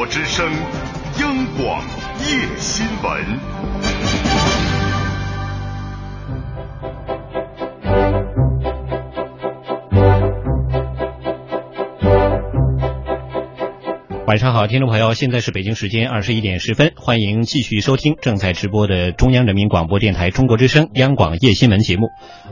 国之声，央广夜新闻。晚上好，听众朋友，现在是北京时间二十一点十分，欢迎继续收听正在直播的中央人民广播电台中国之声央广夜新闻节目，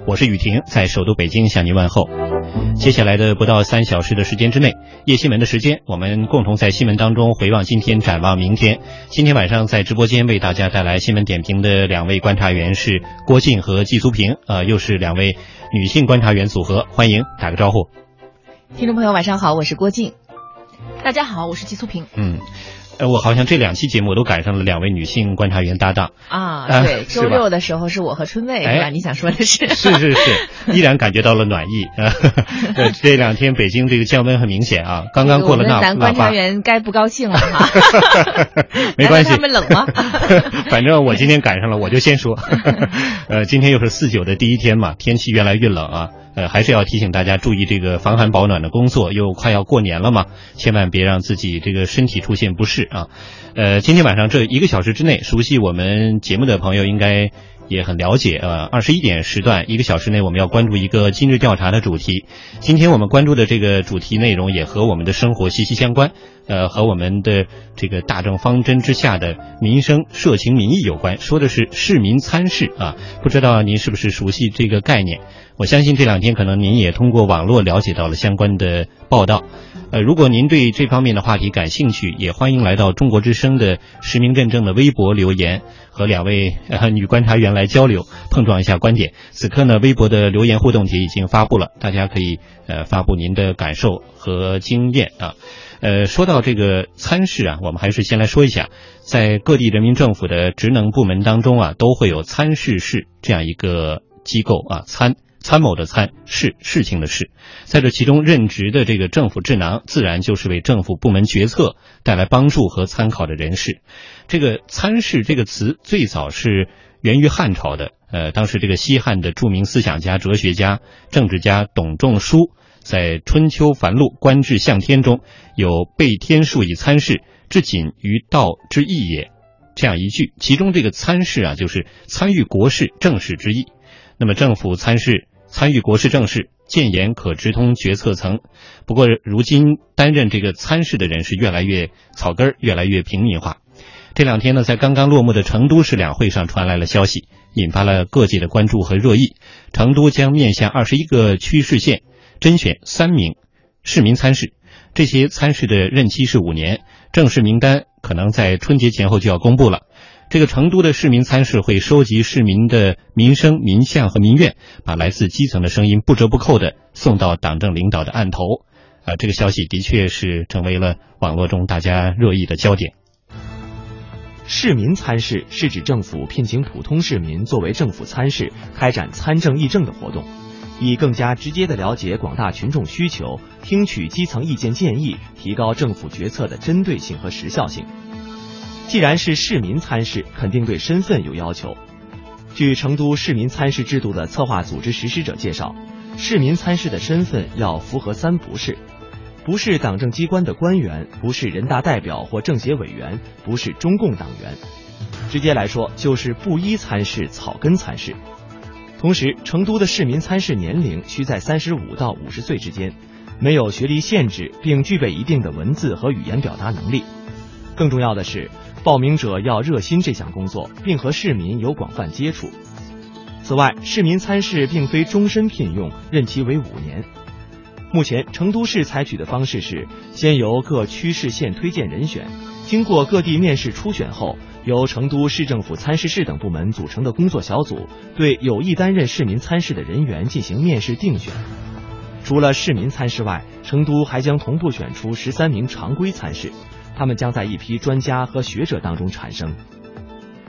我是雨婷，在首都北京向您问候。接下来的不到三小时的时间之内，夜新闻的时间，我们共同在新闻当中回望今天，展望明天。今天晚上在直播间为大家带来新闻点评的两位观察员是郭靖和季苏平，呃，又是两位女性观察员组合，欢迎打个招呼。听众朋友，晚上好，我是郭靖。大家好，我是季苏平。嗯，呃，我好像这两期节目都赶上了两位女性观察员搭档啊。对，周六的时候是我和春妹，是吧？你想说的是？是是是，依然感觉到了暖意啊。这两天北京这个降温很明显啊，刚刚过了那咱观察员该不高兴了哈。没关系，他们冷吗？反正我今天赶上了，我就先说。呃，今天又是四九的第一天嘛，天气越来越冷啊。呃，还是要提醒大家注意这个防寒保暖的工作，又快要过年了嘛，千万别让自己这个身体出现不适啊。呃，今天晚上这一个小时之内，熟悉我们节目的朋友应该也很了解。呃，二十一点时段，一个小时内我们要关注一个今日调查的主题。今天我们关注的这个主题内容也和我们的生活息息相关，呃，和我们的这个大政方针之下的民生社情民意有关，说的是市民参事啊。不知道您是不是熟悉这个概念？我相信这两天可能您也通过网络了解到了相关的报道，呃，如果您对这方面的话题感兴趣，也欢迎来到中国之声的实名认证的微博留言，和两位呃女观察员来交流，碰撞一下观点。此刻呢，微博的留言互动题已经发布了，大家可以呃发布您的感受和经验啊。呃，说到这个参事啊，我们还是先来说一下，在各地人民政府的职能部门当中啊，都会有参事室这样一个机构啊，参。参谋的参事事情的事，在这其中任职的这个政府智囊，自然就是为政府部门决策带来帮助和参考的人士。这个参事这个词最早是源于汉朝的，呃，当时这个西汉的著名思想家、哲学家、政治家董仲舒在《春秋繁露·官至向天》中有“备天数以参事，至谨于道之义也”这样一句，其中这个参事啊，就是参与国事政事之意。那么政府参事参与国事政事，建言可直通决策层。不过如今担任这个参事的人是越来越草根，越来越平民化。这两天呢，在刚刚落幕的成都市两会上传来了消息，引发了各界的关注和热议。成都将面向二十一个区市县甄选三名市民参事，这些参事的任期是五年，正式名单可能在春节前后就要公布了。这个成都的市民参事会收集市民的民生、民向和民怨，把来自基层的声音不折不扣的送到党政领导的案头。啊，这个消息的确是成为了网络中大家热议的焦点。市民参事是指政府聘请普通市民作为政府参事，开展参政议政的活动，以更加直接的了解广大群众需求，听取基层意见建议，提高政府决策的针对性和时效性。既然是市民参事，肯定对身份有要求。据成都市民参事制度的策划组织实施者介绍，市民参事的身份要符合三不是：不是党政机关的官员，不是人大代表或政协委员，不是中共党员。直接来说，就是布衣参事、草根参事。同时，成都的市民参事年龄需在三十五到五十岁之间，没有学历限制，并具备一定的文字和语言表达能力。更重要的是。报名者要热心这项工作，并和市民有广泛接触。此外，市民参事并非终身聘用，任期为五年。目前，成都市采取的方式是，先由各区市县推荐人选，经过各地面试初选后，由成都市政府参事室等部门组成的工作小组，对有意担任市民参事的人员进行面试定选。除了市民参事外，成都还将同步选出十三名常规参事。他们将在一批专家和学者当中产生。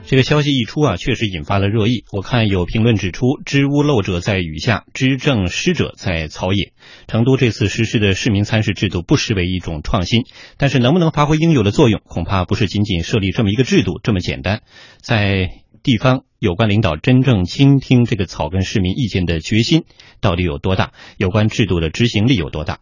这个消息一出啊，确实引发了热议。我看有评论指出，知屋漏者在雨下，知政失者在草野。成都这次实施的市民参事制度不失为一种创新，但是能不能发挥应有的作用，恐怕不是仅仅设立这么一个制度这么简单。在地方有关领导真正倾听这个草根市民意见的决心到底有多大？有关制度的执行力有多大？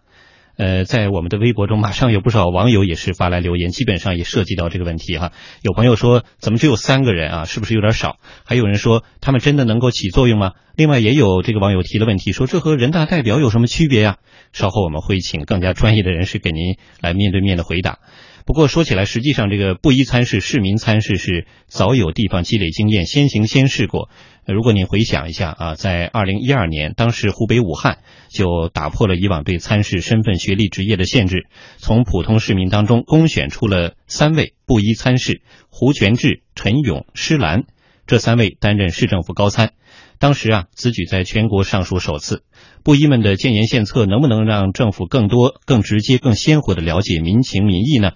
呃，在我们的微博中，马上有不少网友也是发来留言，基本上也涉及到这个问题哈。有朋友说，怎么只有三个人啊？是不是有点少？还有人说，他们真的能够起作用吗？另外，也有这个网友提了问题，说这和人大代表有什么区别呀？稍后我们会请更加专业的人士给您来面对面的回答。不过说起来，实际上这个布衣参事、市民参事是早有地方积累经验，先行先试过。如果您回想一下啊，在二零一二年，当时湖北武汉就打破了以往对参事身份、学历、职业的限制，从普通市民当中公选出了三位布衣参事：胡全志、陈勇、施兰，这三位担任市政府高参。当时啊，此举在全国尚属首次。布衣们的建言献策，能不能让政府更多、更直接、更鲜活地了解民情民意呢？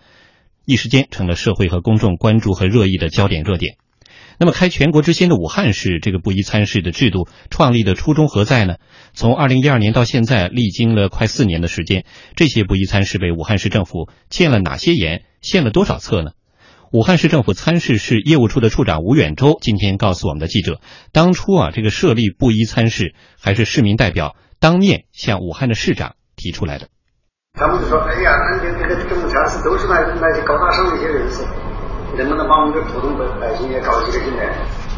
一时间成了社会和公众关注和热议的焦点热点。那么，开全国之先的武汉市这个布衣参事的制度创立的初衷何在呢？从二零一二年到现在，历经了快四年的时间，这些布衣参事被武汉市政府建了哪些言，献了多少策呢？武汉市政府参事室业务处的处长吴远洲今天告诉我们的记者，当初啊，这个设立布衣参事还是市民代表当面向武汉的市长提出来的。他们就说：“哎呀，俺这这个政务参事都是那那些高大上的一些人士，能不能把我们这普通百百姓也搞起来进来？”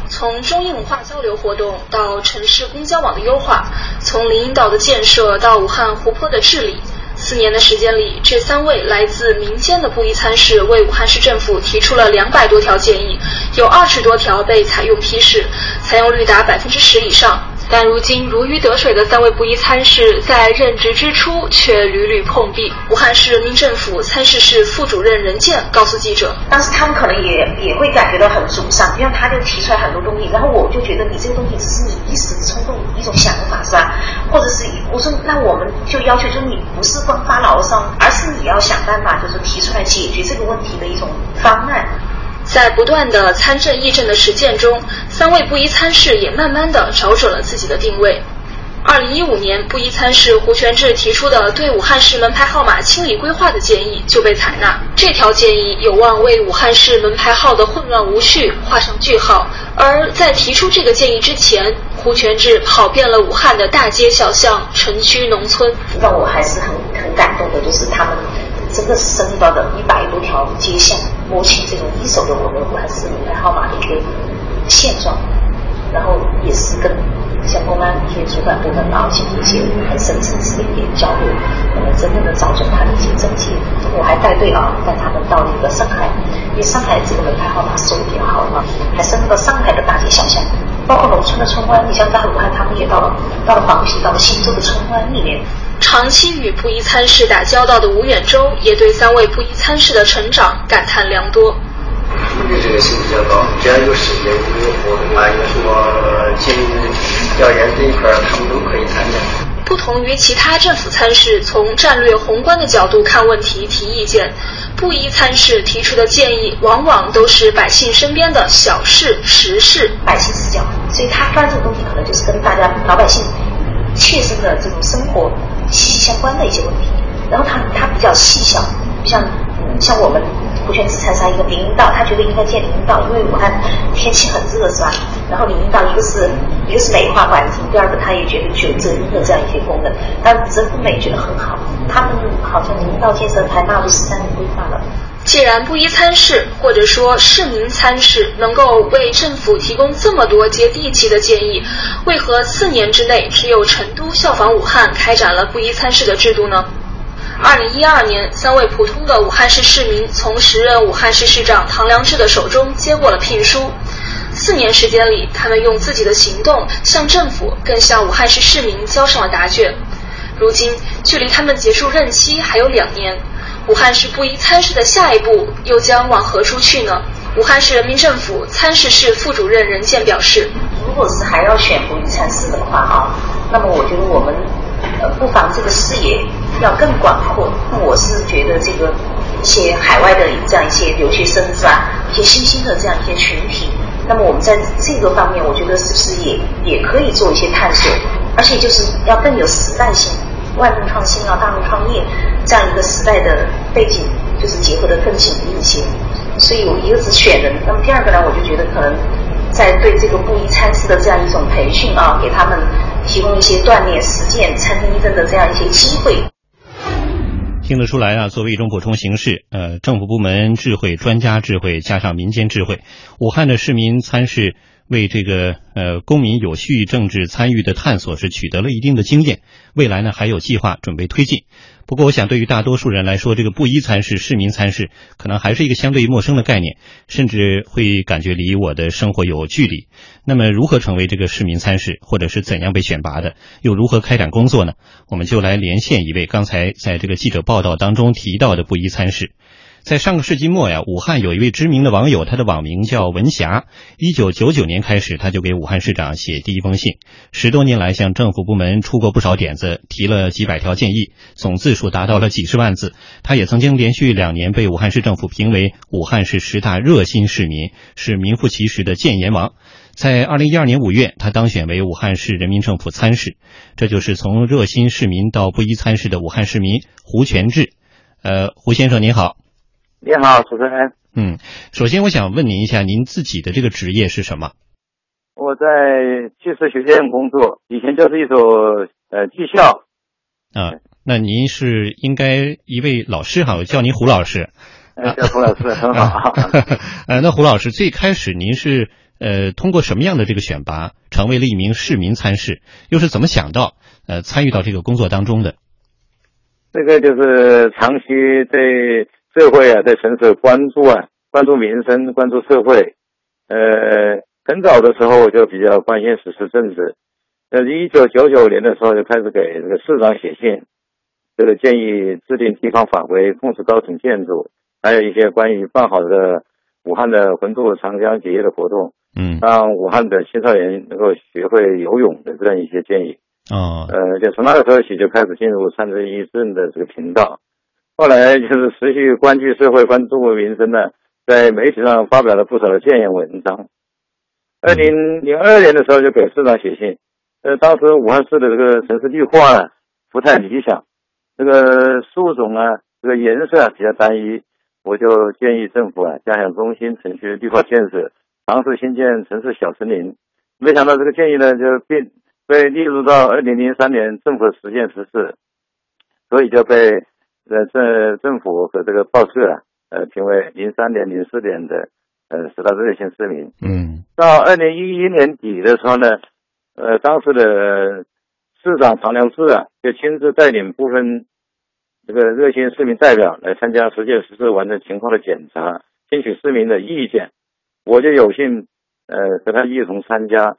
从中英文化交流活动到城市公交网的优化，从林荫道的建设到武汉湖泊的治理，四年的时间里，这三位来自民间的布衣参事为武汉市政府提出了两百多条建议，有二十多条被采用批示，采用率达百分之十以上。但如今如鱼得水的三位布衣参事，在任职之初却屡屡碰壁。武汉市人民政府参事室副主任任健告诉记者：“当时他们可能也也会感觉到很沮丧，因为他就提出来很多东西，然后我就觉得你这个东西只是你一时的冲动，一种想法是吧？或者是我说，那我们就要求，就是你不是光发牢骚，而是你要想办法，就是提出来解决这个问题的一种方案。”在不断的参政议政的实践中，三位布衣参事也慢慢的找准了自己的定位。二零一五年，布衣参事胡全志提出的对武汉市门牌号码清理规划的建议就被采纳。这条建议有望为武汉市门牌号的混乱无序画上句号。而在提出这个建议之前，胡全志跑遍了武汉的大街小巷、城区农村。让我还是很很感动的，就是他们。真的是涉及到的一百多条街巷，摸清这种一手的我们武汉市门牌号码的一个现状，然后也是跟像公安一些主管部门啊进行一些很深层次的一点交流，我们真正的找准他的一些症结。我还带队啊，带他们到那个上海，因为上海这个门牌号码收的比较好嘛，还深入到上海的大街小巷，包括农村的村官。你像在武汉，他们也到了到了广西，到了新洲的村官里面。长期与布衣参事打交道的吴远洲也对三位布衣参事的成长感叹良多。他们的这个性比较高，只要有时间、有活动啊，有什么经调研这一块，他们都可以参加。不同于其他政府参事从战略宏观的角度看问题、提意见，布衣参事提出的建议往往都是百姓身边的小事、实事、百姓视角，所以他干这个东西可能就是跟大家老百姓切身的这种生活。息息相关的一些问题，然后他他比较细小，像像我们胡全志参加一个林荫道，他觉得应该建林荫道，因为武汉天气很热是吧？然后林荫道一个是一个是美化环境，第二个他也觉得具有遮阴的这样一些功能，但泽福美觉得很好，他们好像林荫道建设还纳入十三年规划了。既然布衣参事或者说市民参事能够为政府提供这么多接地气的建议，为何四年之内只有成都效仿武汉开展了布衣参事的制度呢？二零一二年，三位普通的武汉市市民从时任武汉市市长唐良智的手中接过了聘书。四年时间里，他们用自己的行动向政府，更向武汉市市民交上了答卷。如今，距离他们结束任期还有两年。武汉市布衣参事的下一步又将往何处去呢？武汉市人民政府参事室副主任任健表示：“如果是还要选布衣参事的话啊，那么我觉得我们呃不妨这个视野要更广阔。我是觉得这个一些海外的这样一些留学生是吧？一些新兴的这样一些群体，那么我们在这个方面，我觉得是不是也也可以做一些探索？而且就是要更有时代性。”万众创新啊，大众创业，这样一个时代的背景，就是结合的更紧密一些。所以，我一个是选人，那么第二个呢，我就觉得可能在对这个布衣参事的这样一种培训啊，给他们提供一些锻炼、实践、参政议政的这样一些机会。听得出来啊，作为一种补充形式，呃，政府部门智慧、专家智慧加上民间智慧，武汉的市民参事为这个呃公民有序政治参与的探索是取得了一定的经验，未来呢还有计划准备推进。不过，我想对于大多数人来说，这个布衣参事、市民参事，可能还是一个相对陌生的概念，甚至会感觉离我的生活有距离。那么，如何成为这个市民参事，或者是怎样被选拔的，又如何开展工作呢？我们就来连线一位刚才在这个记者报道当中提到的布衣参事。在上个世纪末呀，武汉有一位知名的网友，他的网名叫文霞。一九九九年开始，他就给武汉市长写第一封信，十多年来向政府部门出过不少点子，提了几百条建议，总字数达到了几十万字。他也曾经连续两年被武汉市政府评为武汉市十大热心市民，是名副其实的建言王。在二零一二年五月，他当选为武汉市人民政府参事，这就是从热心市民到布衣参事的武汉市民胡全志。呃，胡先生您好。你好，主持人。嗯，首先我想问您一下，您自己的这个职业是什么？我在技术学院工作，以前就是一所呃技校。啊，那您是应该一位老师哈，我叫您胡老师。呃，叫胡老师 很好。呃，那胡老师最开始您是呃通过什么样的这个选拔，成为了一名市民参事？又是怎么想到呃参与到这个工作当中的？这个就是长期对。社会啊，在城市关注啊，关注民生，关注社会。呃，很早的时候我就比较关心时事政治。呃，一九九九年的时候就开始给这个市长写信，这个建议制定地方法规，控制高层建筑，还有一些关于办好的武汉的浑渡长江结业的活动，嗯，让武汉的青少年能够学会游泳的这样一些建议。哦，呃，就从那个时候起就开始进入参政议政的这个频道。后来就是持续关注社会、关注民生呢，在媒体上发表了不少的建言文章。二零零二年的时候就给市长写信，呃，当时武汉市的这个城市绿化呢不太理想，这个树种啊，这个颜色啊比较单一，我就建议政府啊加强中心城区绿化建设，尝试新建城市小森林。没想到这个建议呢就被被列入到二零零三年政府实践实施，所以就被。呃，政政府和这个报社啊，呃，评为零三年、零四年的呃十大热心市民。嗯。到二零一一年底的时候呢，呃，当时的市长常良志啊，就亲自带领部分这个热心市民代表来参加实践实施完成情况的检查，听取市民的意见。我就有幸呃和他一同参加。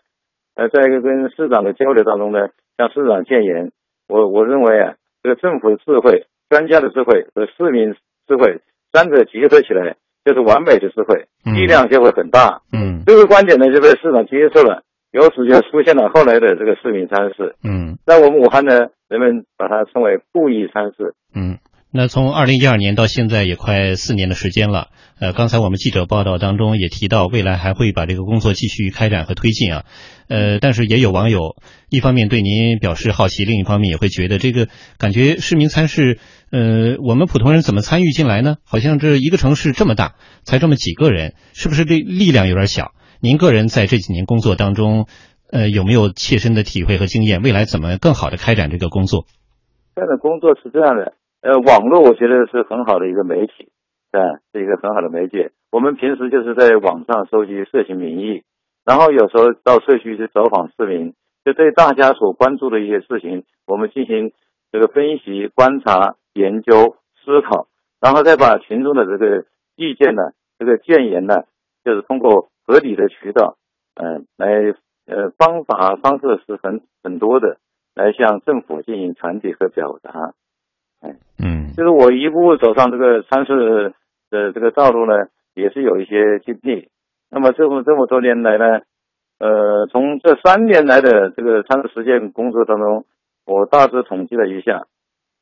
呃，在一个跟市长的交流当中呢，向市长建言。我我认为啊，这个政府的智慧。专家的智慧和市民智慧三者结合起来，就是完美的智慧，力量就会很大。嗯，这个观点呢就被市场接受了，由此就出现了后来的这个市民参事。嗯，在我们武汉呢，人们把它称为布衣参事。嗯。那从二零一二年到现在也快四年的时间了，呃，刚才我们记者报道当中也提到，未来还会把这个工作继续开展和推进啊，呃，但是也有网友一方面对您表示好奇，另一方面也会觉得这个感觉市民参事，呃，我们普通人怎么参与进来呢？好像这一个城市这么大，才这么几个人，是不是这力量有点小？您个人在这几年工作当中，呃，有没有切身的体会和经验？未来怎么更好的开展这个工作？这个工作是这样的。呃，网络我觉得是很好的一个媒体，啊，是一个很好的媒介。我们平时就是在网上收集社情民意，然后有时候到社区去走访市民，就对大家所关注的一些事情，我们进行这个分析、观察、研究、思考，然后再把群众的这个意见呢、这个建言呢，就是通过合理的渠道，嗯，来呃方法方式是很很多的，来向政府进行传递和表达。嗯，就是我一步步走上这个参事的这个道路呢，也是有一些经历。那么这么这么多年来呢，呃，从这三年来的这个参事实践工作当中，我大致统计了一下，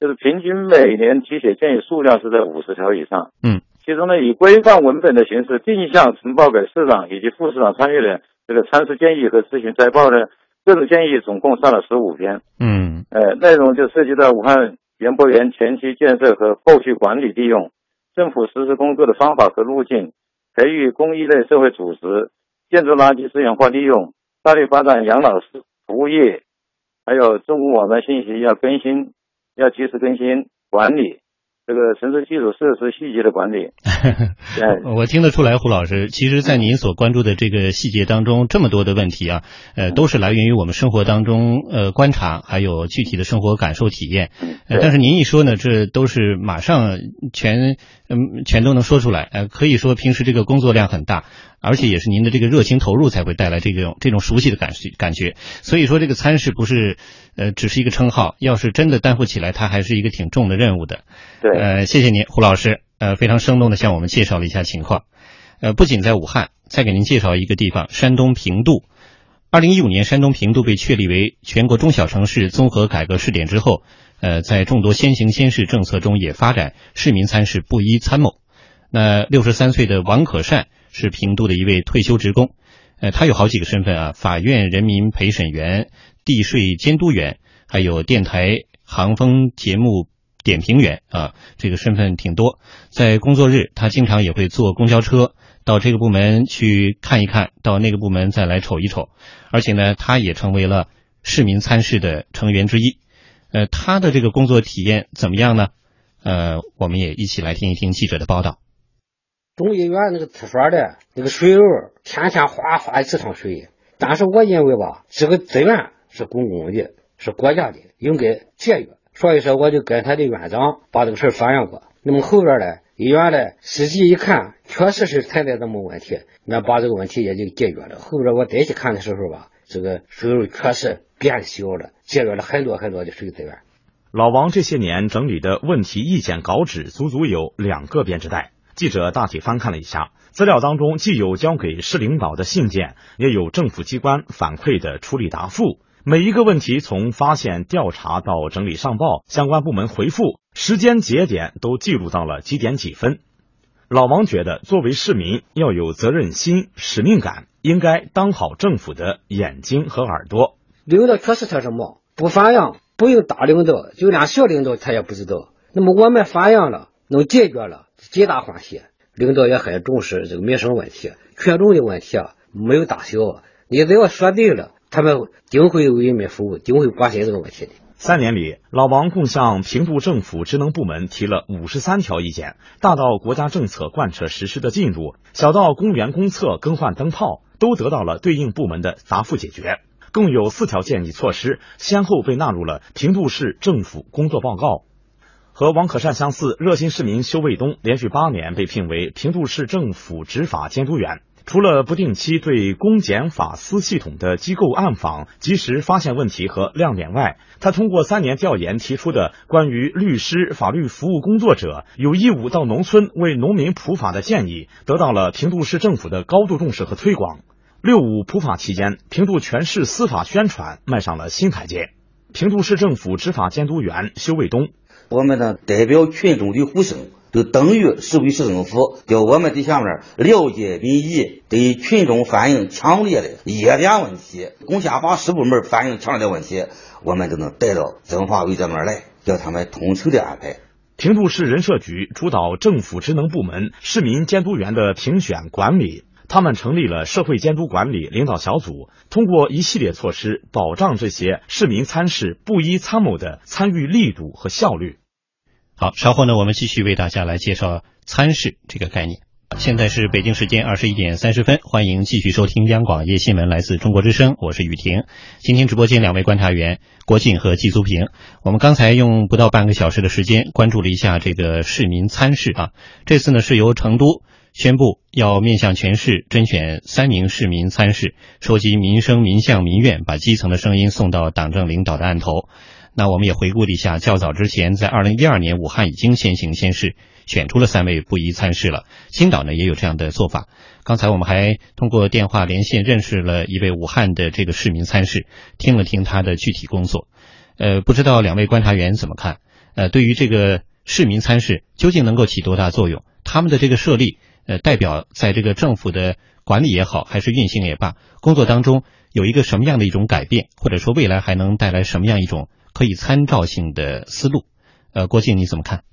就是平均每年提写建议数量是在五十条以上。嗯，其中呢，以规范文本的形式定向呈报给市长以及副市长参与的这个参事建议和咨询摘报呢，各种建议总共上了十五篇。嗯，呃，内容就涉及到武汉。园博园前期建设和后续管理利用，政府实施工作的方法和路径，培育公益类社会组织，建筑垃圾资源化利用，大力发展养老服务业，还有政务网站信息要更新，要及时更新管理，这个城市基础设施细节的管理，我听得出来，胡老师，其实，在您所关注的这个细节当中，这么多的问题啊，呃，都是来源于我们生活当中呃观察，还有具体的生活感受体验。呃，但是您一说呢，这都是马上全嗯全都能说出来。呃，可以说平时这个工作量很大。而且也是您的这个热情投入才会带来这种这种熟悉的感感觉，所以说这个参事不是呃只是一个称号，要是真的担负起来，它还是一个挺重的任务的。对，呃，谢谢您，胡老师，呃，非常生动的向我们介绍了一下情况。呃，不仅在武汉，再给您介绍一个地方，山东平度。二零一五年，山东平度被确立为全国中小城市综合改革试点之后，呃，在众多先行先试政策中也发展市民参事不一参谋。那六十三岁的王可善。是平度的一位退休职工，呃，他有好几个身份啊，法院人民陪审员、地税监督员，还有电台航风节目点评员啊，这个身份挺多。在工作日，他经常也会坐公交车到这个部门去看一看，到那个部门再来瞅一瞅。而且呢，他也成为了市民参事的成员之一。呃，他的这个工作体验怎么样呢？呃，我们也一起来听一听记者的报道。中医院那个厕所的那个水流，天天哗哗几趟水。但是我认为吧，这个资源是公共的，是国家的，应该节约。所以说，我就跟他的院长把这个事反映过。那么后边呢，医院呢实际一看，确实是存在这么问题，那把这个问题也就解决了。后边我再去看的时候吧，这个水流确实变小了，节约了很多很多的水资源。老王这些年整理的问题意见稿纸，足足有两个编织袋。记者大体翻看了一下资料，当中既有交给市领导的信件，也有政府机关反馈的处理答复。每一个问题从发现、调查到整理上报，相关部门回复，时间节点都记录到了几点几分。老王觉得，作为市民要有责任心、使命感，应该当好政府的眼睛和耳朵。领导确实他是忙，不发扬不用大领导，就连小领导他也不知道。那么我们发扬了，能解决了。皆大欢喜，领导也很重视这个民生问题，群众的问题啊没有大小，你只要说对了，他们定会为人民服务，定会关心这个问题的。三年里，老王共向平度政府职能部门提了五十三条意见，大到国家政策贯彻实施的进度，小到公园公厕更换灯泡，都得到了对应部门的答复解决。共有四条建议措施，先后被纳入了平度市政府工作报告。和王可善相似，热心市民修卫东连续八年被聘为平度市政府执法监督员。除了不定期对公检法司系统的机构暗访，及时发现问题和亮点外，他通过三年调研提出的关于律师、法律服务工作者有义务到农村为农民普法的建议，得到了平度市政府的高度重视和推广。六五普法期间，平度全市司法宣传迈上了新台阶。平度市政府执法监督员修卫东。我们呢代表群众的呼声，就等于市委市政府叫我们在下面了解民意，对群众反映强烈的热点问题，公检法市部门反映强烈的问题，我们都能带到政法委这边来，叫他们统筹的安排。平度市人社局主导政府职能部门市民监督员的评选管理，他们成立了社会监督管理领导小组，通过一系列措施保障这些市民参事不依参谋的参与力度和效率。好，稍后呢，我们继续为大家来介绍参事这个概念。现在是北京时间二十一点三十分，欢迎继续收听央广夜新闻，来自中国之声，我是雨婷。今天直播间两位观察员郭靖和季苏平，我们刚才用不到半个小时的时间关注了一下这个市民参事啊。这次呢是由成都宣布要面向全市甄选三名市民参事，收集民生民向民愿，把基层的声音送到党政领导的案头。那我们也回顾了一下，较早之前，在二零一二年，武汉已经先行先试，选出了三位不宜参事了。青岛呢也有这样的做法。刚才我们还通过电话连线认识了一位武汉的这个市民参事，听了听他的具体工作。呃，不知道两位观察员怎么看？呃，对于这个市民参事究竟能够起多大作用？他们的这个设立，呃，代表在这个政府的管理也好，还是运行也罢，工作当中有一个什么样的一种改变，或者说未来还能带来什么样一种？可以参照性的思路，呃，郭靖你怎么看？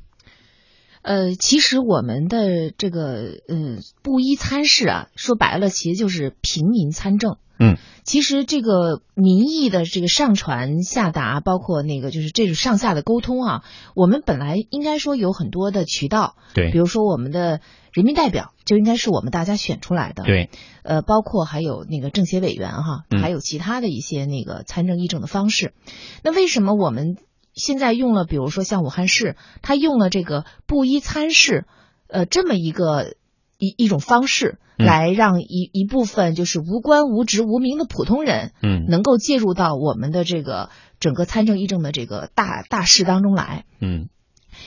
呃，其实我们的这个呃布衣参事啊，说白了其实就是平民参政。嗯，其实这个民意的这个上传下达，包括那个就是这种上下的沟通啊，我们本来应该说有很多的渠道，对，比如说我们的人民代表就应该是我们大家选出来的，对，呃，包括还有那个政协委员哈，还有其他的一些那个参政议政的方式。那为什么我们现在用了，比如说像武汉市，他用了这个布衣参事，呃，这么一个。一一种方式来让一一部分就是无官无职无名的普通人，嗯，能够介入到我们的这个整个参政议政的这个大大事当中来，嗯。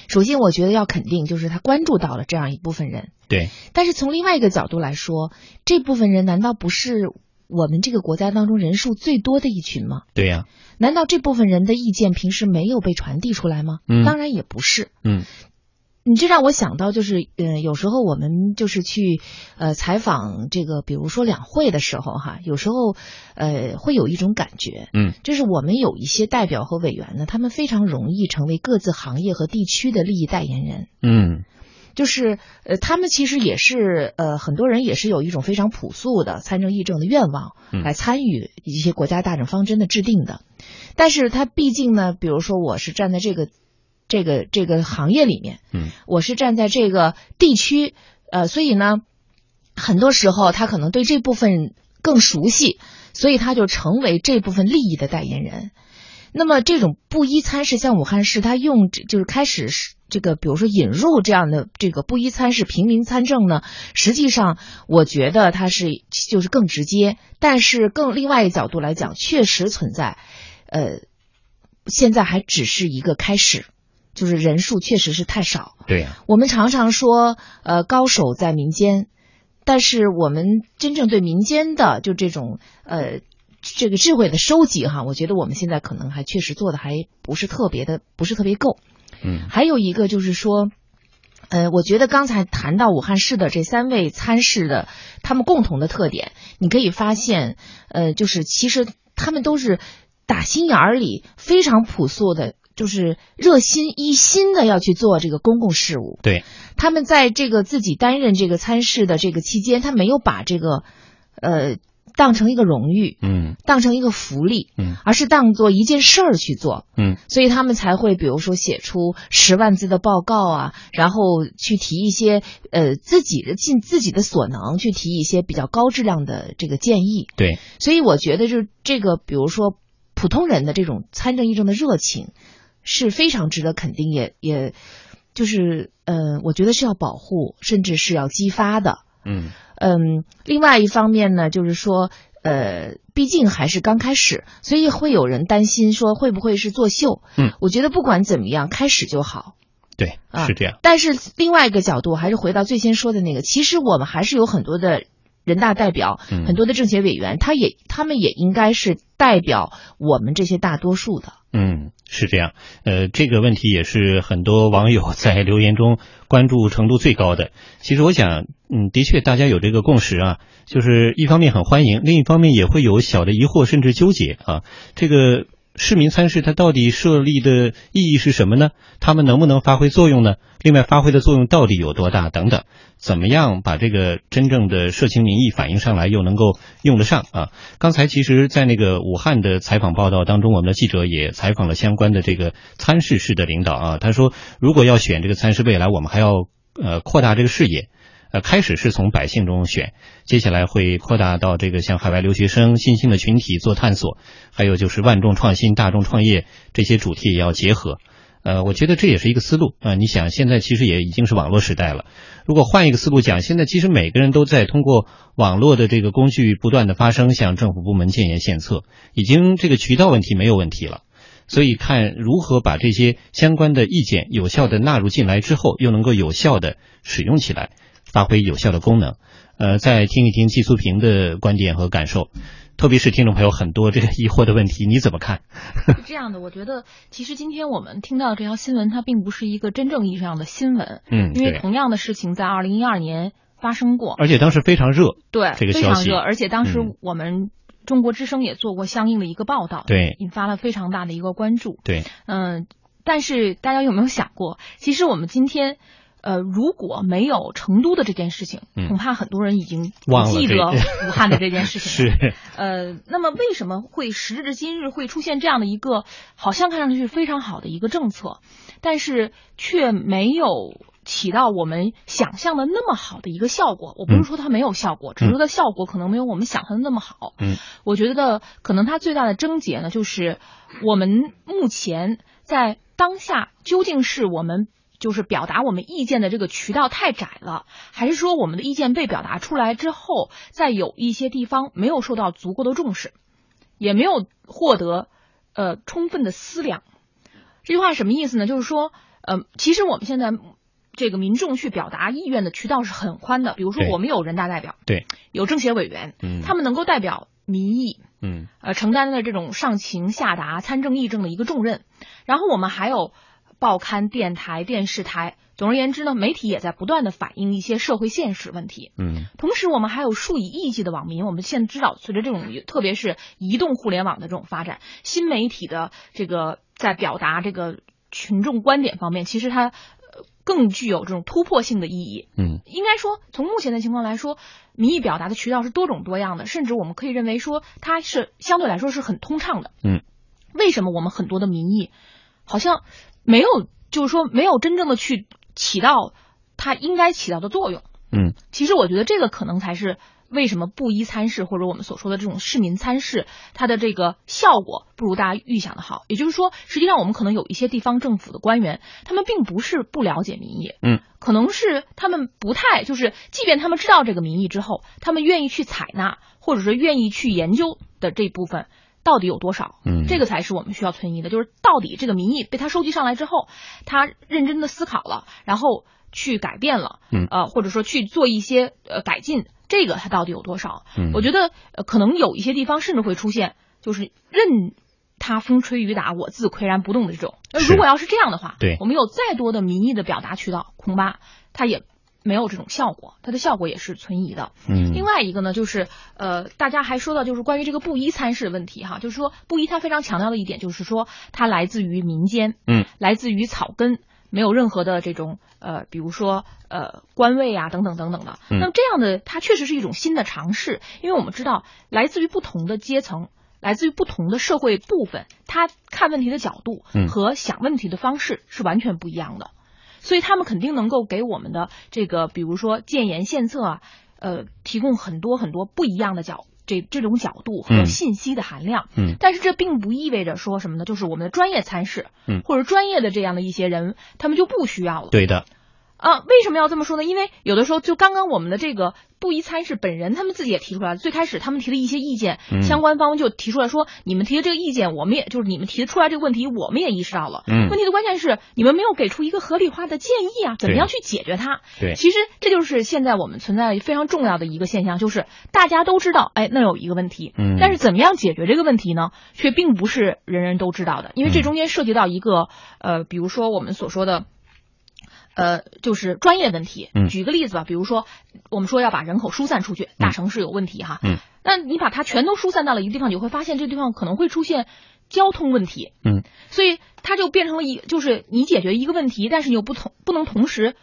首先，我觉得要肯定，就是他关注到了这样一部分人，对。但是从另外一个角度来说，这部分人难道不是我们这个国家当中人数最多的一群吗？对呀。难道这部分人的意见平时没有被传递出来吗？嗯。当然也不是。嗯。你这让我想到，就是呃，有时候我们就是去呃采访这个，比如说两会的时候哈，有时候呃会有一种感觉，嗯，就是我们有一些代表和委员呢，他们非常容易成为各自行业和地区的利益代言人，嗯，就是呃他们其实也是呃很多人也是有一种非常朴素的参政议政的愿望来参与一些国家大政方针的制定的，但是他毕竟呢，比如说我是站在这个。这个这个行业里面，嗯，我是站在这个地区，呃，所以呢，很多时候他可能对这部分更熟悉，所以他就成为这部分利益的代言人。那么这种布衣参事，像武汉市，他用就是开始这个，比如说引入这样的这个布衣参事平民参政呢，实际上我觉得他是就是更直接，但是更另外一个角度来讲，确实存在，呃，现在还只是一个开始。就是人数确实是太少。对呀，我们常常说，呃，高手在民间，但是我们真正对民间的就这种呃这个智慧的收集哈，我觉得我们现在可能还确实做的还不是特别的，不是特别够。嗯，还有一个就是说，呃，我觉得刚才谈到武汉市的这三位参事的他们共同的特点，你可以发现，呃，就是其实他们都是打心眼儿里非常朴素的。就是热心一心的要去做这个公共事务。对，他们在这个自己担任这个参事的这个期间，他没有把这个，呃，当成一个荣誉，嗯，当成一个福利，嗯，而是当做一件事儿去做，嗯，所以他们才会比如说写出十万字的报告啊，然后去提一些呃自己的尽自己的所能去提一些比较高质量的这个建议。对，所以我觉得就是这个，比如说普通人的这种参政议政的热情。是非常值得肯定，也也，就是呃，我觉得是要保护，甚至是要激发的。嗯嗯，另外一方面呢，就是说，呃，毕竟还是刚开始，所以会有人担心说会不会是作秀。嗯，我觉得不管怎么样，开始就好。对，是这样。但是另外一个角度，还是回到最先说的那个，其实我们还是有很多的。人大代表，很多的政协委员，他也他们也应该是代表我们这些大多数的。嗯，是这样。呃，这个问题也是很多网友在留言中关注程度最高的。其实我想，嗯，的确大家有这个共识啊，就是一方面很欢迎，另一方面也会有小的疑惑甚至纠结啊。这个。市民参事他到底设立的意义是什么呢？他们能不能发挥作用呢？另外，发挥的作用到底有多大？等等，怎么样把这个真正的社情民意反映上来，又能够用得上啊？刚才其实，在那个武汉的采访报道当中，我们的记者也采访了相关的这个参事室的领导啊。他说，如果要选这个参事，未来我们还要呃扩大这个视野。呃，开始是从百姓中选，接下来会扩大到这个像海外留学生、新兴的群体做探索，还有就是万众创新、大众创业这些主题也要结合。呃，我觉得这也是一个思路啊。你想，现在其实也已经是网络时代了，如果换一个思路讲，现在其实每个人都在通过网络的这个工具不断的发声，向政府部门建言献策，已经这个渠道问题没有问题了。所以看如何把这些相关的意见有效的纳入进来之后，又能够有效的使用起来。发挥有效的功能，呃，再听一听季素平的观点和感受，特别是听众朋友很多这个疑惑的问题，你怎么看？是这样的，我觉得其实今天我们听到这条新闻，它并不是一个真正意义上的新闻，嗯，因为同样的事情在二零一二年发生过，而且当时非常热，对，这个非常热，而且当时我们中国之声也做过相应的一个报道，对，引发了非常大的一个关注，对，嗯，但是大家有没有想过，其实我们今天。呃，如果没有成都的这件事情，嗯恐怕很多人已经不忘记得 武汉的这件事情了。是，呃，那么为什么会时至今日会出现这样的一个好像看上去非常好的一个政策，但是却没有起到我们想象的那么好的一个效果？我不是说它没有效果，只是说它效果可能没有我们想象的那么好。嗯，我觉得可能它最大的症结呢，就是我们目前在当下究竟是我们。就是表达我们意见的这个渠道太窄了，还是说我们的意见被表达出来之后，在有一些地方没有受到足够的重视，也没有获得呃充分的思量？这句话什么意思呢？就是说，呃，其实我们现在这个民众去表达意愿的渠道是很宽的，比如说我们有人大代表，对，有政协委员，嗯他们能够代表民意，嗯呃，承担了这种上情下达、参政议政的一个重任。然后我们还有报刊、电台、电视台，总而言之呢，媒体也在不断的反映一些社会现实问题。嗯同时，我们还有数以亿计的网民。我们现在知道，随着这种特别是移动互联网的这种发展，新媒体的这个在表达这个群众观点方面，其实它呃更具有这种突破性的意义。嗯应该说，从目前的情况来说，民意表达的渠道是多种多样的，甚至我们可以认为说它是相对来说是很通畅的。嗯，为什么我们很多的民意好像没有，就是说没有真正的去起到它应该起到的作用？嗯其实我觉得这个可能才是为什么布衣参事或者我们所说的这种市民参事，它的这个效果不如大家预想的好。也就是说，实际上我们可能有一些地方政府的官员，他们并不是不了解民意，嗯，可能是他们不太就是，即便他们知道这个民意之后，他们愿意去采纳，或者是愿意去研究的这部分。到底有多少？嗯这个才是我们需要存疑的，就是到底这个民意被他收集上来之后，他认真的思考了，然后去改变了，嗯呃，或者说去做一些呃改进，这个他到底有多少？嗯我觉得、呃、可能有一些地方甚至会出现，就是任他风吹雨打，我自岿然不动的这种。那如果要是这样的话，对我们有再多的民意的表达渠道，恐怕他也没有这种效果，它的效果也是存疑的。嗯另外一个呢，就是呃，大家还说到就是关于这个布衣参事的问题哈，就是说布衣他非常强调的一点就是说，它来自于民间，嗯，来自于草根，没有任何的这种呃，比如说呃官位啊等等等等的。嗯那么这样的它确实是一种新的尝试，因为我们知道来自于不同的阶层。来自于不同的社会部分，他看问题的角度嗯和想问题的方式是完全不一样的。所以他们肯定能够给我们的这个，比如说建言献策啊，呃，提供很多很多不一样的角这这种角度和嗯信息的含量。嗯但是这并不意味着说什么呢？就是我们的专业参事，嗯或者专业的这样的一些人，他们就不需要了。对的，啊，为什么要这么说呢？因为有的时候，就刚刚我们的这个布衣参事本人，他们自己也提出来了。最开始他们提的一些意见，嗯相关方就提出来说，你们提的这个意见，我们也就是你们提的出来这个问题，我们也意识到了。嗯问题的关键是你们没有给出一个合理化的建议啊，怎么样去解决它？对其实这就是现在我们存在非常重要的一个现象，就是大家都知道，哎，那有一个问题，嗯但是怎么样解决这个问题呢？却并不是人人都知道的，因为这嗯中间涉及到一个呃，比如说我们所说的。呃，就是专业问题。嗯举个例子吧，比如说我们说要把人口疏散出去，大城市有问题哈。嗯。那你把它全都疏散到了一个地方，你会发现这地方可能会出现交通问题。嗯。所以它就变成了一，就是你解决一个问题，但是你又不同不能同时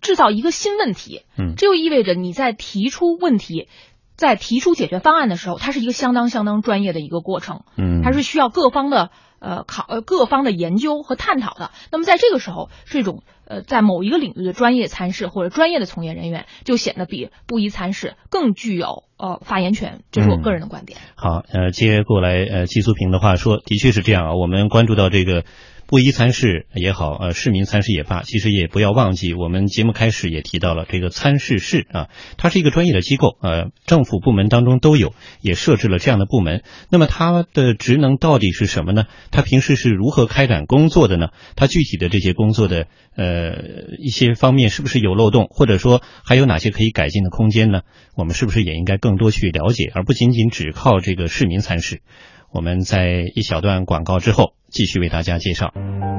制造一个新问题。嗯这就意味着你在提出问题。在提出解决方案的时候，它是一个相当相当专业的一个过程，嗯它是需要各方的呃考呃各方的研究和探讨的。那么在这个时候，这种呃在某一个领域的专业参事或者专业的从业人员，就显得比布衣参事更具有呃发言权。这是我个人的观点。好，呃，接过来，呃，季素平的话说，的确是这样啊。我们关注到这个布衣参事也好，呃，市民参事也罢，其实也不要忘记，我们节目开始也提到了这个参事室啊，它是一个专业的机构，呃，政府部门当中都有，也设置了这样的部门。那么它的职能到底是什么呢？它平时是如何开展工作的呢？它具体的这些工作的呃一些方面是不是有漏洞，或者说还有哪些可以改进的空间呢？我们是不是也应该更多去了解，而不仅仅只靠这个市民参事？我们在一小段广告之后继续为大家介绍。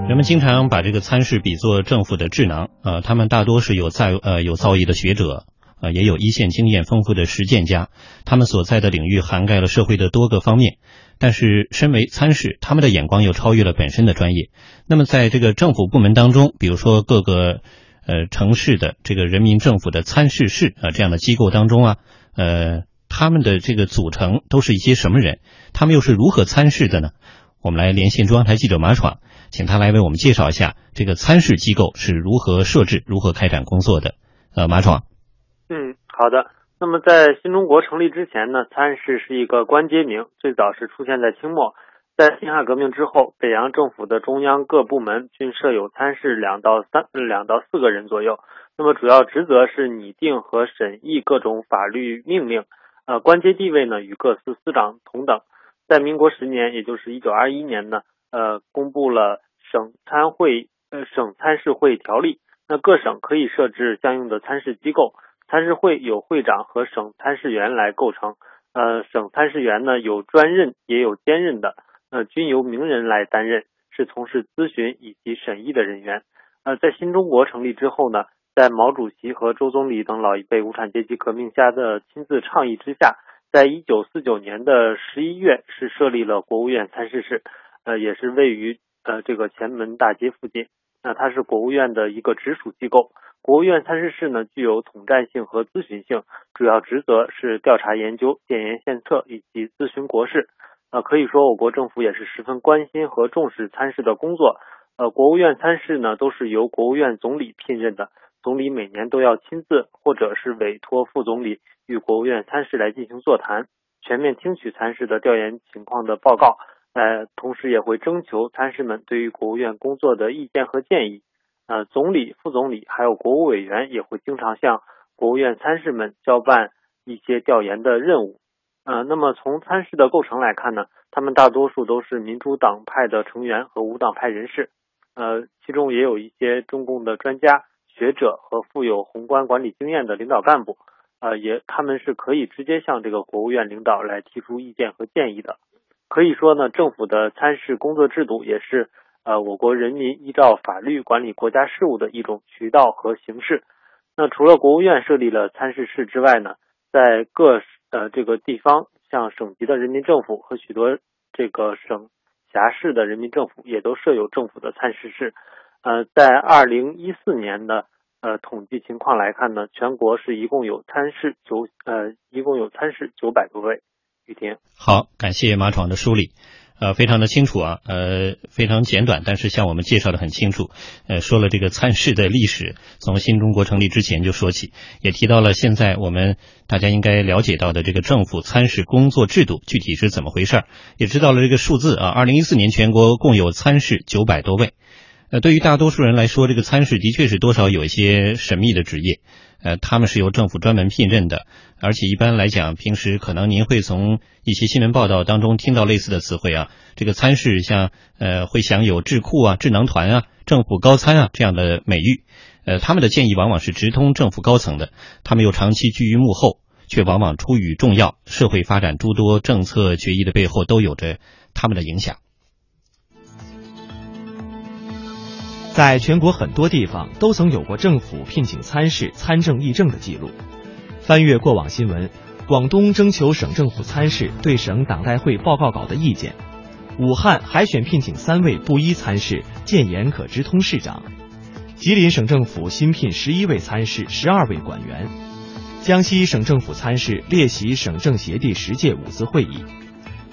人们经常把这个参事比作政府的智囊，呃，他们大多是有在呃有造诣的学者，呃，也有一线经验丰富的实践家，他们所在的领域涵盖了社会的多个方面。但是，身为参事，他们的眼光又超越了本身的专业。那么，在这个政府部门当中，比如说各个呃城市的这个人民政府的参事室啊这样的机构当中啊，呃他们的这个组成都是一些什么人？他们又是如何参事的呢？我们来连线中央台记者马闯，请他来为我们介绍一下这个参事机构是如何设置、如何开展工作的。呃，马闯。嗯，好的。那么在新中国成立之前呢，参事是一个官阶名，最早是出现在清末。在辛亥革命之后，北洋政府的中央各部门均设有参事两到三两到四个人左右。那么主要职责是拟定和审议各种法律命令。呃，官阶地位呢与各司司长同等。在民国十年，也就是一九二一年呢，呃，公布了省参会呃省参事会条例。那各省可以设置相应的参事机构。参事会有会长和省参事员来构成，呃，省参事员呢有专任也有兼任的，呃，均由名人来担任，是从事咨询以及审议的人员。呃，在新中国成立之后呢，在毛主席和周总理等老一辈无产阶级革命家的亲自倡议之下，在一九四九年的十一月是设立了国务院参事室，呃，也是位于呃这个前门大街附近。那它是国务院的一个直属机构。国务院参事室呢，具有统战性和咨询性，主要职责是调查研究、建言献策以及咨询国事。呃，可以说我国政府也是十分关心和重视参事的工作。呃，国务院参事呢，都是由国务院总理聘任的，总理每年都要亲自或者是委托副总理与国务院参事来进行座谈，全面听取参事的调研情况的报告。呃，同时也会征求参事们对于国务院工作的意见和建议。呃，总理、副总理还有国务委员也会经常向国务院参事们交办一些调研的任务。呃，那么从参事的构成来看呢，他们大多数都是民主党派的成员和无党派人士。呃，其中也有一些中共的专家学者和富有宏观管理经验的领导干部。呃，也他们是可以直接向这个国务院领导来提出意见和建议的。可以说呢，政府的参事工作制度也是。呃，我国人民依照法律管理国家事务的一种渠道和形式。那除了国务院设立了参事室之外呢，在各呃这个地方，像省级的人民政府和许多这个省辖市的人民政府也都设有政府的参事室。呃，在二零一四年的呃统计情况来看呢，全国是一共有参事九呃一共有参事九百多位。雨婷，好，感谢马闯的梳理。呃，非常的清楚啊，呃，非常简短，但是向我们介绍的很清楚。呃，说了这个参事的历史，从新中国成立之前就说起，也提到了现在我们大家应该了解到的这个政府参事工作制度具体是怎么回事儿，也知道了这个数字啊，二零一四年全国共有参事九百多位。呃，对于大多数人来说，这个参事的确是多少有一些神秘的职业。呃，他们是由政府专门聘任的，而且一般来讲，平时可能您会从一些新闻报道当中听到类似的词汇啊。这个参事像呃，会享有智库啊、智囊团啊、政府高参啊这样的美誉。呃，他们的建议往往是直通政府高层的，他们又长期居于幕后，却往往出于重要社会发展诸多政策决议的背后，都有着他们的影响。在全国很多地方都曾有过政府聘请参事参政议政的记录。翻阅过往新闻，广东征求省政府参事对省党代会报告稿的意见；武汉海选聘请三位布衣参事建言可直通市长；吉林省政府新聘十一位参事、十二位管员；江西省政府参事列席省政协第十届五次会议；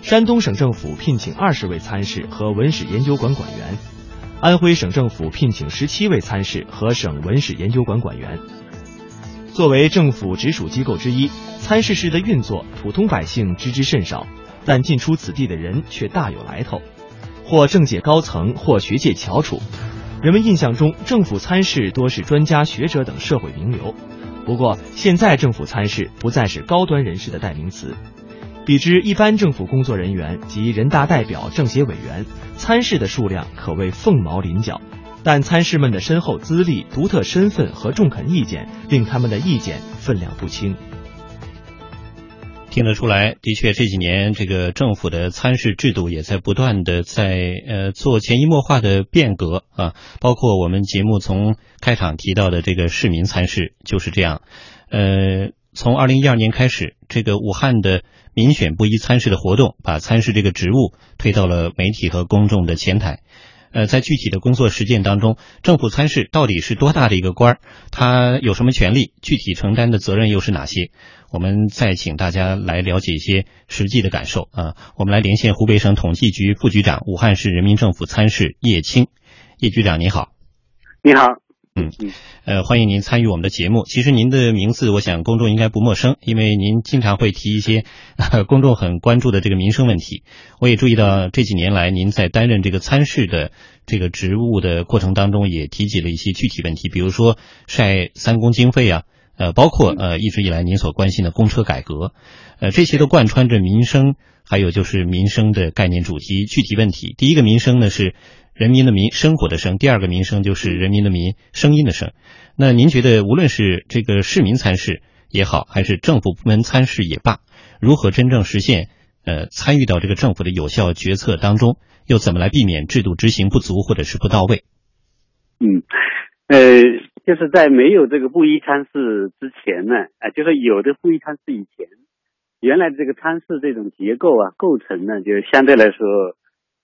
山东省政府聘请二十位参事和文史研究馆馆员。安徽省政府聘请十七位参事和省文史研究馆馆员。作为政府直属机构之一，参事室的运作，普通百姓知之甚少，但进出此地的人却大有来头，或政界高层，或学界翘楚。人们印象中，政府参事多是专家学者等社会名流。不过，现在政府参事不再是高端人士的代名词。比之一般政府工作人员及人大代表、政协委员，参事的数量可谓凤毛麟角，但参事们的深厚资历、独特身份和中肯意见，令他们的意见分量不轻。听得出来，的确这几年这个政府的参事制度也在不断的在呃做潜移默化的变革啊，包括我们节目从开场提到的这个市民参事就是这样，呃。从二零一二年开始，这个武汉的民选不一参事的活动，把参事这个职务推到了媒体和公众的前台。呃，在具体的工作实践当中，政府参事到底是多大的一个官儿？他有什么权利？具体承担的责任又是哪些？我们再请大家来了解一些实际的感受啊。我们来连线湖北省统计局副局长、武汉市人民政府参事叶青，叶局长你好。你好。嗯，呃，欢迎您参与我们的节目。其实您的名字，我想公众应该不陌生，因为您经常会提一些 公众很关注的这个民生问题。我也注意到这几年来，您在担任这个参事的这个职务的过程当中，也提及了一些具体问题，比如说晒三公经费啊，呃，包括呃一直以来您所关心的公车改革，呃，这些都贯穿着民生，还有就是民生的概念主题、具体问题。第一个民生呢是。人民的民生活的生，第二个民生就是人民的民声音的声。那您觉得，无论是这个市民参事也好，还是政府部门参事也罢，如何真正实现呃参与到这个政府的有效决策当中，又怎么来避免制度执行不足或者是不到位？嗯，呃，就是在没有这个布衣参事之前呢，啊，就是有的布衣参事以前，原来这个参事这种结构啊构成呢，就相对来说。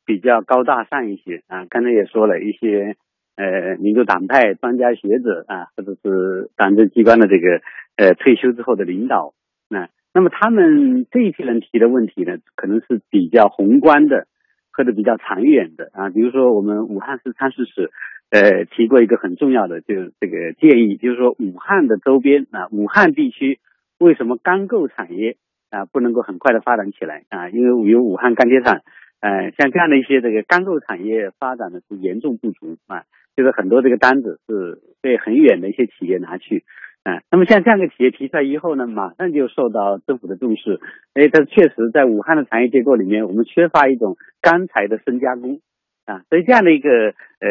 比较高大上一些啊，刚才也说了一些呃，民主党派专家学者啊，或者是党政机关的这个呃退休之后的领导啊，那么他们这一批人提的问题呢，可能是比较宏观的或者比较长远的啊，比如说我们武汉市参事室呃提过一个很重要的就是这个建议，就是说武汉的周边啊，武汉地区为什么钢构产业啊不能够很快的发展起来啊？因为有武汉钢铁厂。呃，像这样的一些这个钢构产业发展的是严重不足啊，就是很多这个单子是被很远的一些企业拿去，啊，那么像这样的企业提出来以后呢，马上就受到政府的重视，哎，它确实在武汉的产业结构里面，我们缺乏一种钢材的深加工，啊，所以这样的一个呃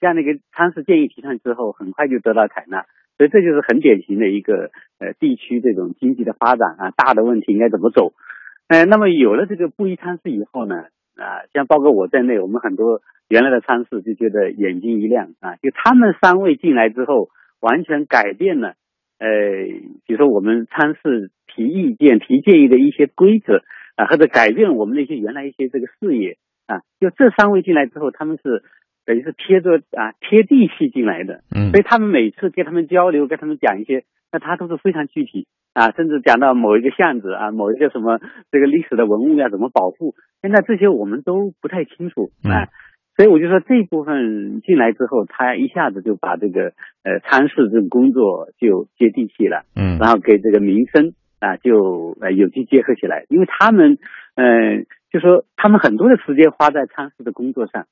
这样的一个参事建议提上之后，很快就得到采纳，所以这就是很典型的一个呃地区这种经济的发展啊，大的问题应该怎么走。哎，那么有了这个布衣参事以后呢，啊，像包括我在内，我们很多原来的参事就觉得眼睛一亮啊，就他们三位进来之后，完全改变了，呃，比如说我们参事提意见、提建议的一些规则啊，或者改变了我们那些原来一些这个视野啊，就这三位进来之后，他们是等于是贴着啊贴地气进来的，嗯，所以他们每次跟他们交流，跟他们讲一些，那他都是非常具体。啊，甚至讲到某一个巷子啊，某一个什么这个历史的文物要怎么保护，现在这些我们都不太清楚啊，所以我就说这一部分进来之后，他一下子就把这个呃参事这种工作就接地气了，嗯，然后给这个民生啊就呃有机结合起来，因为他们嗯就说他们很多的时间花在参事的工作上。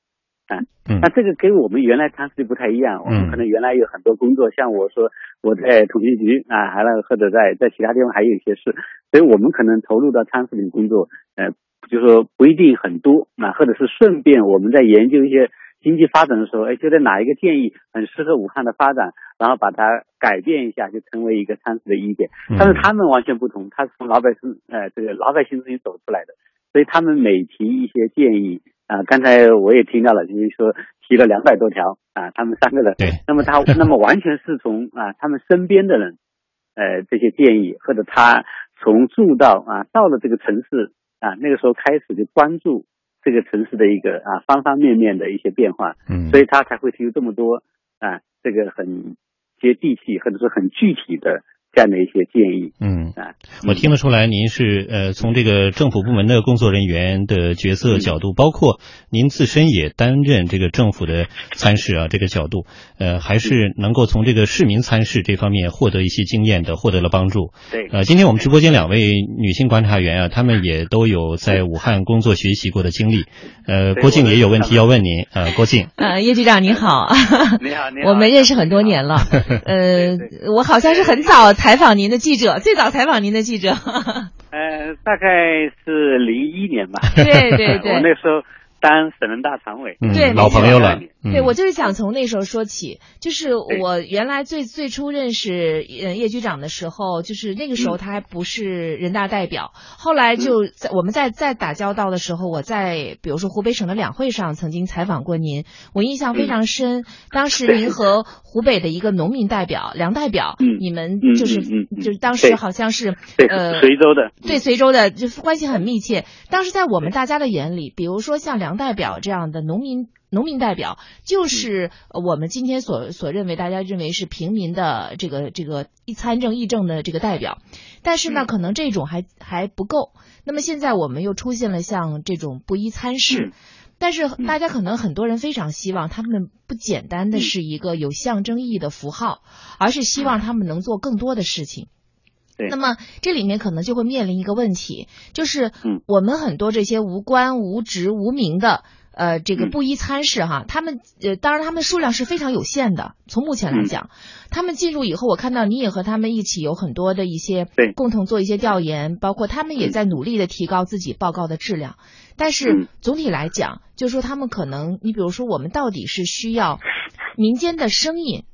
嗯，那这个跟我们原来参事不太一样，我们可能原来有很多工作，像我说我在统计局啊，还有或者在在其他地方还有一些事，所以我们可能投入到参事里工作，呃，就说不一定很多啊，或者是顺便我们在研究一些经济发展的时候，哎，觉得哪一个建议很适合武汉的发展，然后把它改变一下，就成为一个参事的意见。但是他们完全不同，他是从老百姓呃这个老百姓中间走出来的，所以他们每提一些建议。啊，刚才我也听到了，就是说提了两百多条啊，他们三个人，对，那么他 那么完全是从啊他们身边的人，呃这些建议，或者他从住到啊到了这个城市啊那个时候开始就关注这个城市的一个啊方方面面的一些变化，嗯，所以他才会提出这么多啊这个很接地气或者是很具体的。这样的一些建议，嗯。啊，我听得出来，您是呃从这个政府部门的工作人员的角色角度，包括您自身也担任这个政府的参事啊，这个角度，呃，还是能够从这个市民参事这方面获得一些经验的，获得了帮助。对，呃，今天我们直播间两位女性观察员啊，她们也都有在武汉工作学习过的经历。呃，郭靖也有问题要问您，呃，郭靖，呃，叶局长您好，你好，你好，我们认识很多年了，呃，我好像是很早。采访您的记者，最早采访您的记者，呃，大概是零一年吧。对对对，我那时候。当省人大常委，对，老朋友了。对，我就是想从那时候说起，就是我原来最最初认识呃叶局长的时候，就是那个时候他还不是人大代表，后来就在我们在在打交道的时候，我在比如说湖北省的两会上曾经采访过您，我印象非常深。当时您和湖北的一个农民代表梁代表，你们就是就是当时好像是呃随州的，对随州的，就关系很密切。当时在我们大家的眼里，比如说像梁。粮代表这样的农民农民代表，就是我们今天所所认为大家认为是平民的这个这个一参政议政的这个代表，但是呢，可能这种还还不够。那么现在我们又出现了像这种不一参事。但是大家可能很多人非常希望他们不简单的是一个有象征意义的符号，而是希望他们能做更多的事情。那么这里面可能就会面临一个问题，就是我们很多这些无官无职无名的。呃，这个布衣参事哈，他们呃，当然他们数量是非常有限的。从目前来讲，他们进入以后，我看到你也和他们一起有很多的一些共同做一些调研，包括他们也在努力的提高自己报告的质量。但是总体来讲，就是说他们可能，你比如说，我们到底是需要民间的声音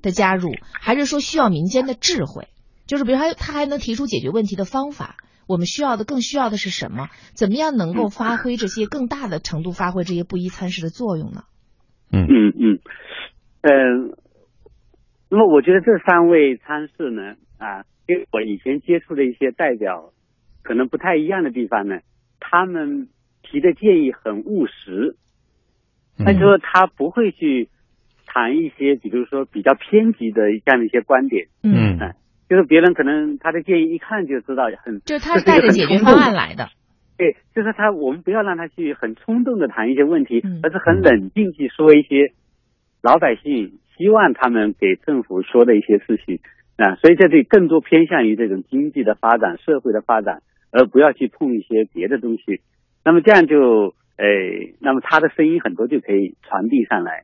的加入，还是说需要民间的智慧？就是比如他他还能提出解决问题的方法。我们需要的更需要的是什么？怎么样能够发挥这些更大的程度，发挥这些不一参事的作用呢？嗯嗯嗯，呃，那么我觉得这三位参事呢，啊，跟我以前接触的一些代表可能不太一样的地方呢，他们提的建议很务实，那就说他不会去谈一些，比如说比较偏激的这样的一些观点，嗯。就是别人可能他的建议一看就知道很，就是他带着解决方案来的。对，就是他，我们不要让他去很冲动的谈一些问题，而是很冷静去说一些老百姓希望他们给政府说的一些事情啊。所以这里更多偏向于这种经济的发展、社会的发展，而不要去碰一些别的东西。那么这样就，哎，那么他的声音很多就可以传递上来。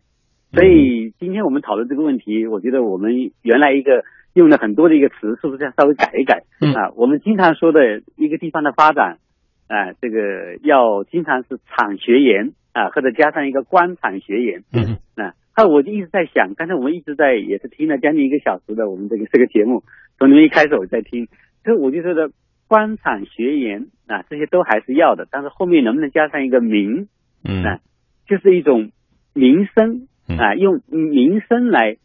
所以今天我们讨论这个问题，我觉得我们原来一个。用了很多的一个词，是不是要稍微改一改？嗯啊，我们经常说的一个地方的发展，啊，这个要经常是产学研啊，或者加上一个官产学研。嗯啊，那我就一直在想，刚才我们一直在也是听了将近一个小时的我们这个这个节目，从你们一开始我在听，所以我就觉得官产学研啊，这些都还是要的，但是后面能不能加上一个民？嗯啊，就是一种民生啊，用民生来。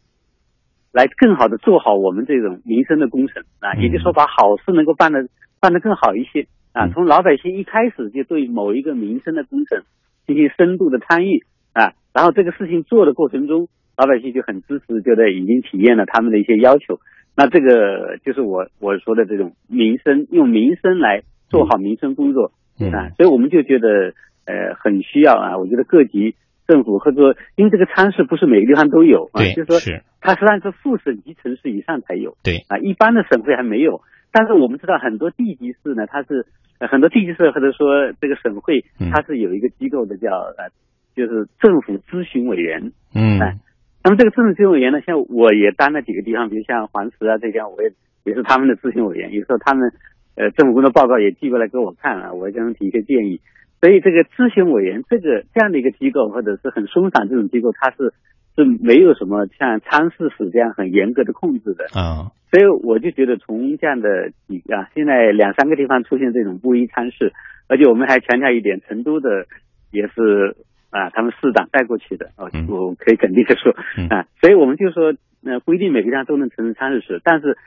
来更好的做好我们这种民生的工程啊，也就是说把好事能够办得办得更好一些啊。从老百姓一开始就对某一个民生的工程进行深度的参与啊，然后这个事情做的过程中，老百姓就很支持，觉得已经体验了他们的一些要求。那这个就是我我说的这种民生，用民生来做好民生工作啊。所以我们就觉得呃很需要啊。我觉得各级。政府或者因为这个参事不是每个地方都有啊，就是说它实际上是副省级城市以上才有，对啊，一般的省会还没有。但是我们知道很多地级市呢，它是很多地级市或者说这个省会，它是有一个机构的叫呃，就是政府咨询委员，嗯，那么这个政府咨询委员呢，像我也当了几个地方，比如像黄石啊这些，我也也是他们的咨询委员，有时候他们呃政府工作报告也寄过来给我看啊，我给他们提一些建议。所以这个咨询委员这个这样的一个机构，或者是很松散这种机构，它是是没有什么像参事室这样很严格的控制的啊。所以我就觉得从这样的几啊，现在两三个地方出现这种不一参事，而且我们还强调一点，成都的也是啊，他们市长带过去的啊，我可以肯定的说啊。所以我们就说，呃，不一定每个地方都能成为参事室，但是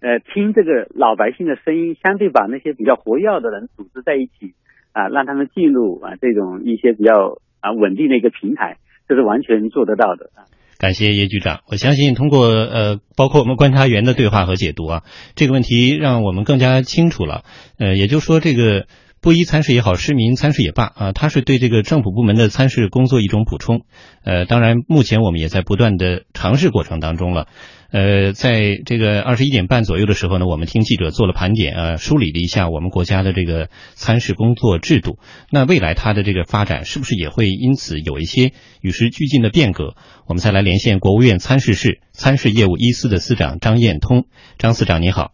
呃，听这个老百姓的声音，相对把那些比较活跃的人组织在一起。啊，让他们进入啊这种一些比较啊稳定的一个平台，这是完全做得到的啊。感谢叶局长，我相信通过呃包括我们观察员的对话和解读啊，这个问题让我们更加清楚了。呃，也就是说这个。不一参事也好，市民参事也罢啊，它是对这个政府部门的参事工作一种补充。呃，当然，目前我们也在不断的尝试过程当中了。呃，在这个二十一点半左右的时候呢，我们听记者做了盘点啊，梳理了一下我们国家的这个参事工作制度。那未来它的这个发展是不是也会因此有一些与时俱进的变革？我们再来连线国务院参事室参事业务一司的司长张彦通，张司长你好。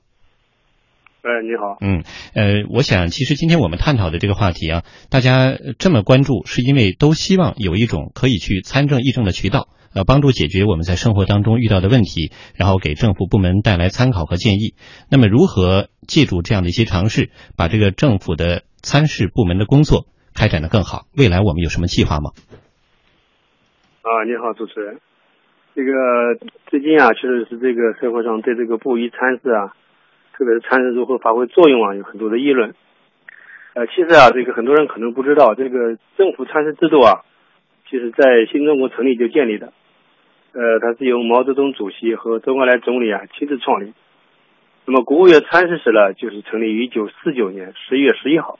哎，你好。嗯，呃，我想其实今天我们探讨的这个话题啊，大家这么关注，是因为都希望有一种可以去参政议政的渠道，呃，帮助解决我们在生活当中遇到的问题，然后给政府部门带来参考和建议。那么，如何借助这样的一些尝试，把这个政府的参事部门的工作开展的更好？未来我们有什么计划吗？啊，你好，主持人。这个最近啊，确实是这个社会上对这个布衣参事啊。特别是参事如何发挥作用啊，有很多的议论。呃，其实啊，这个很多人可能不知道，这个政府参事制度啊，其实在新中国成立就建立的。呃，它是由毛泽东主席和周恩来总理啊亲自创立。那么国务院参事室呢，就是成立于一九四九年十一月十一号，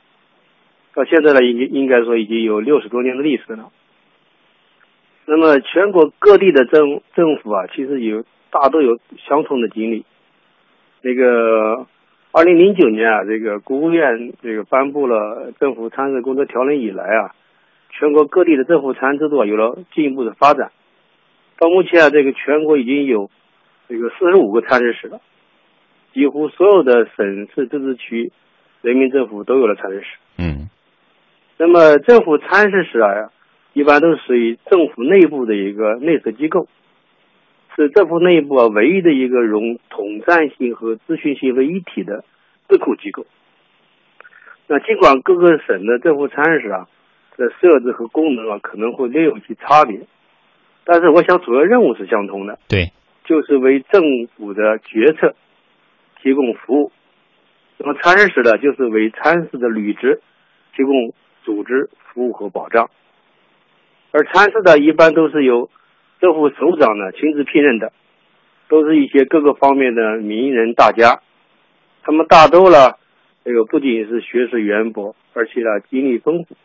到现在呢，应应该说已经有六十多年的历史了。那么全国各地的政政府啊，其实有大都有相同的经历。那个。二零零九年啊，这个国务院这个颁布了政府参事工作条例以来啊，全国各地的政府参事制度有了进一步的发展。到目前啊，这个全国已经有这个四十五个参事室了，几乎所有的省市自治区人民政府都有了参事室。嗯。那么政府参事室啊，一般都是属于政府内部的一个内设机构。是政府内部啊唯一的一个融统战性和咨询性为一体的智库机构。那尽管各个省的政府参事室啊的设置和功能啊可能会略有些差别，但是我想主要任务是相通的。对，就是为政府的决策提供服务。那么参事室呢，就是为参事的履职提供组织服务和保障。而参事呢一般都是由政府首长呢亲自聘任的，都是一些各个方面的名人大家，他们大多呢，这个不仅是学识渊博，而且呢经历丰富，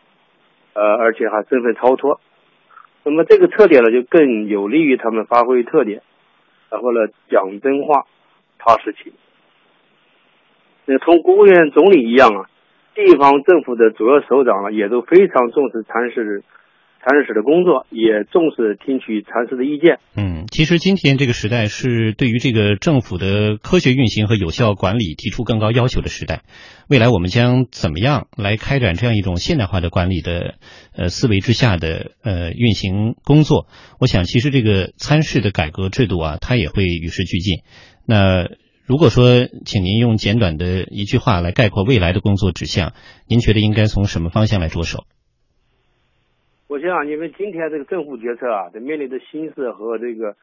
呃，而且还身份超脱。那么这个特点呢，就更有利于他们发挥特点，然后呢讲真话、踏实情。那同国务院总理一样啊，地方政府的主要首长呢，也都非常重视参事。参事室的工作也重视听取参事的意见。嗯，其实今天这个时代是对于这个政府的科学运行和有效管理提出更高要求的时代。未来我们将怎么样来开展这样一种现代化的管理的呃思维之下的呃运行工作？我想，其实这个参事的改革制度啊，它也会与时俱进。那如果说，请您用简短的一句话来概括未来的工作指向，您觉得应该从什么方向来着手？我想，因为今天这个政府决策啊，这面临的形势和这个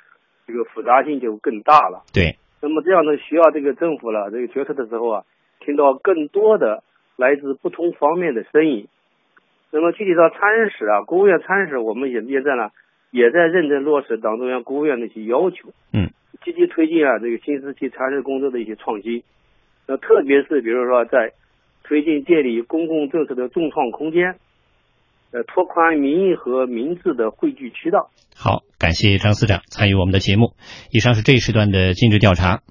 这个复杂性就更大了。对。那么这样呢需要这个政府了，这个决策的时候啊，听到更多的来自不同方面的声音。那么具体到参事室啊，国务院参事室，我们也也在呢，也在认真落实党中央、国务院的一些要求。嗯。积极推进啊，这个新时期参事工作的一些创新。那特别是比如说在推进建立公共政策的重创空间。呃，拓宽民意和民智的汇聚渠道。好，感谢张司长参与我们的节目。以上是这一时段的尽职调查。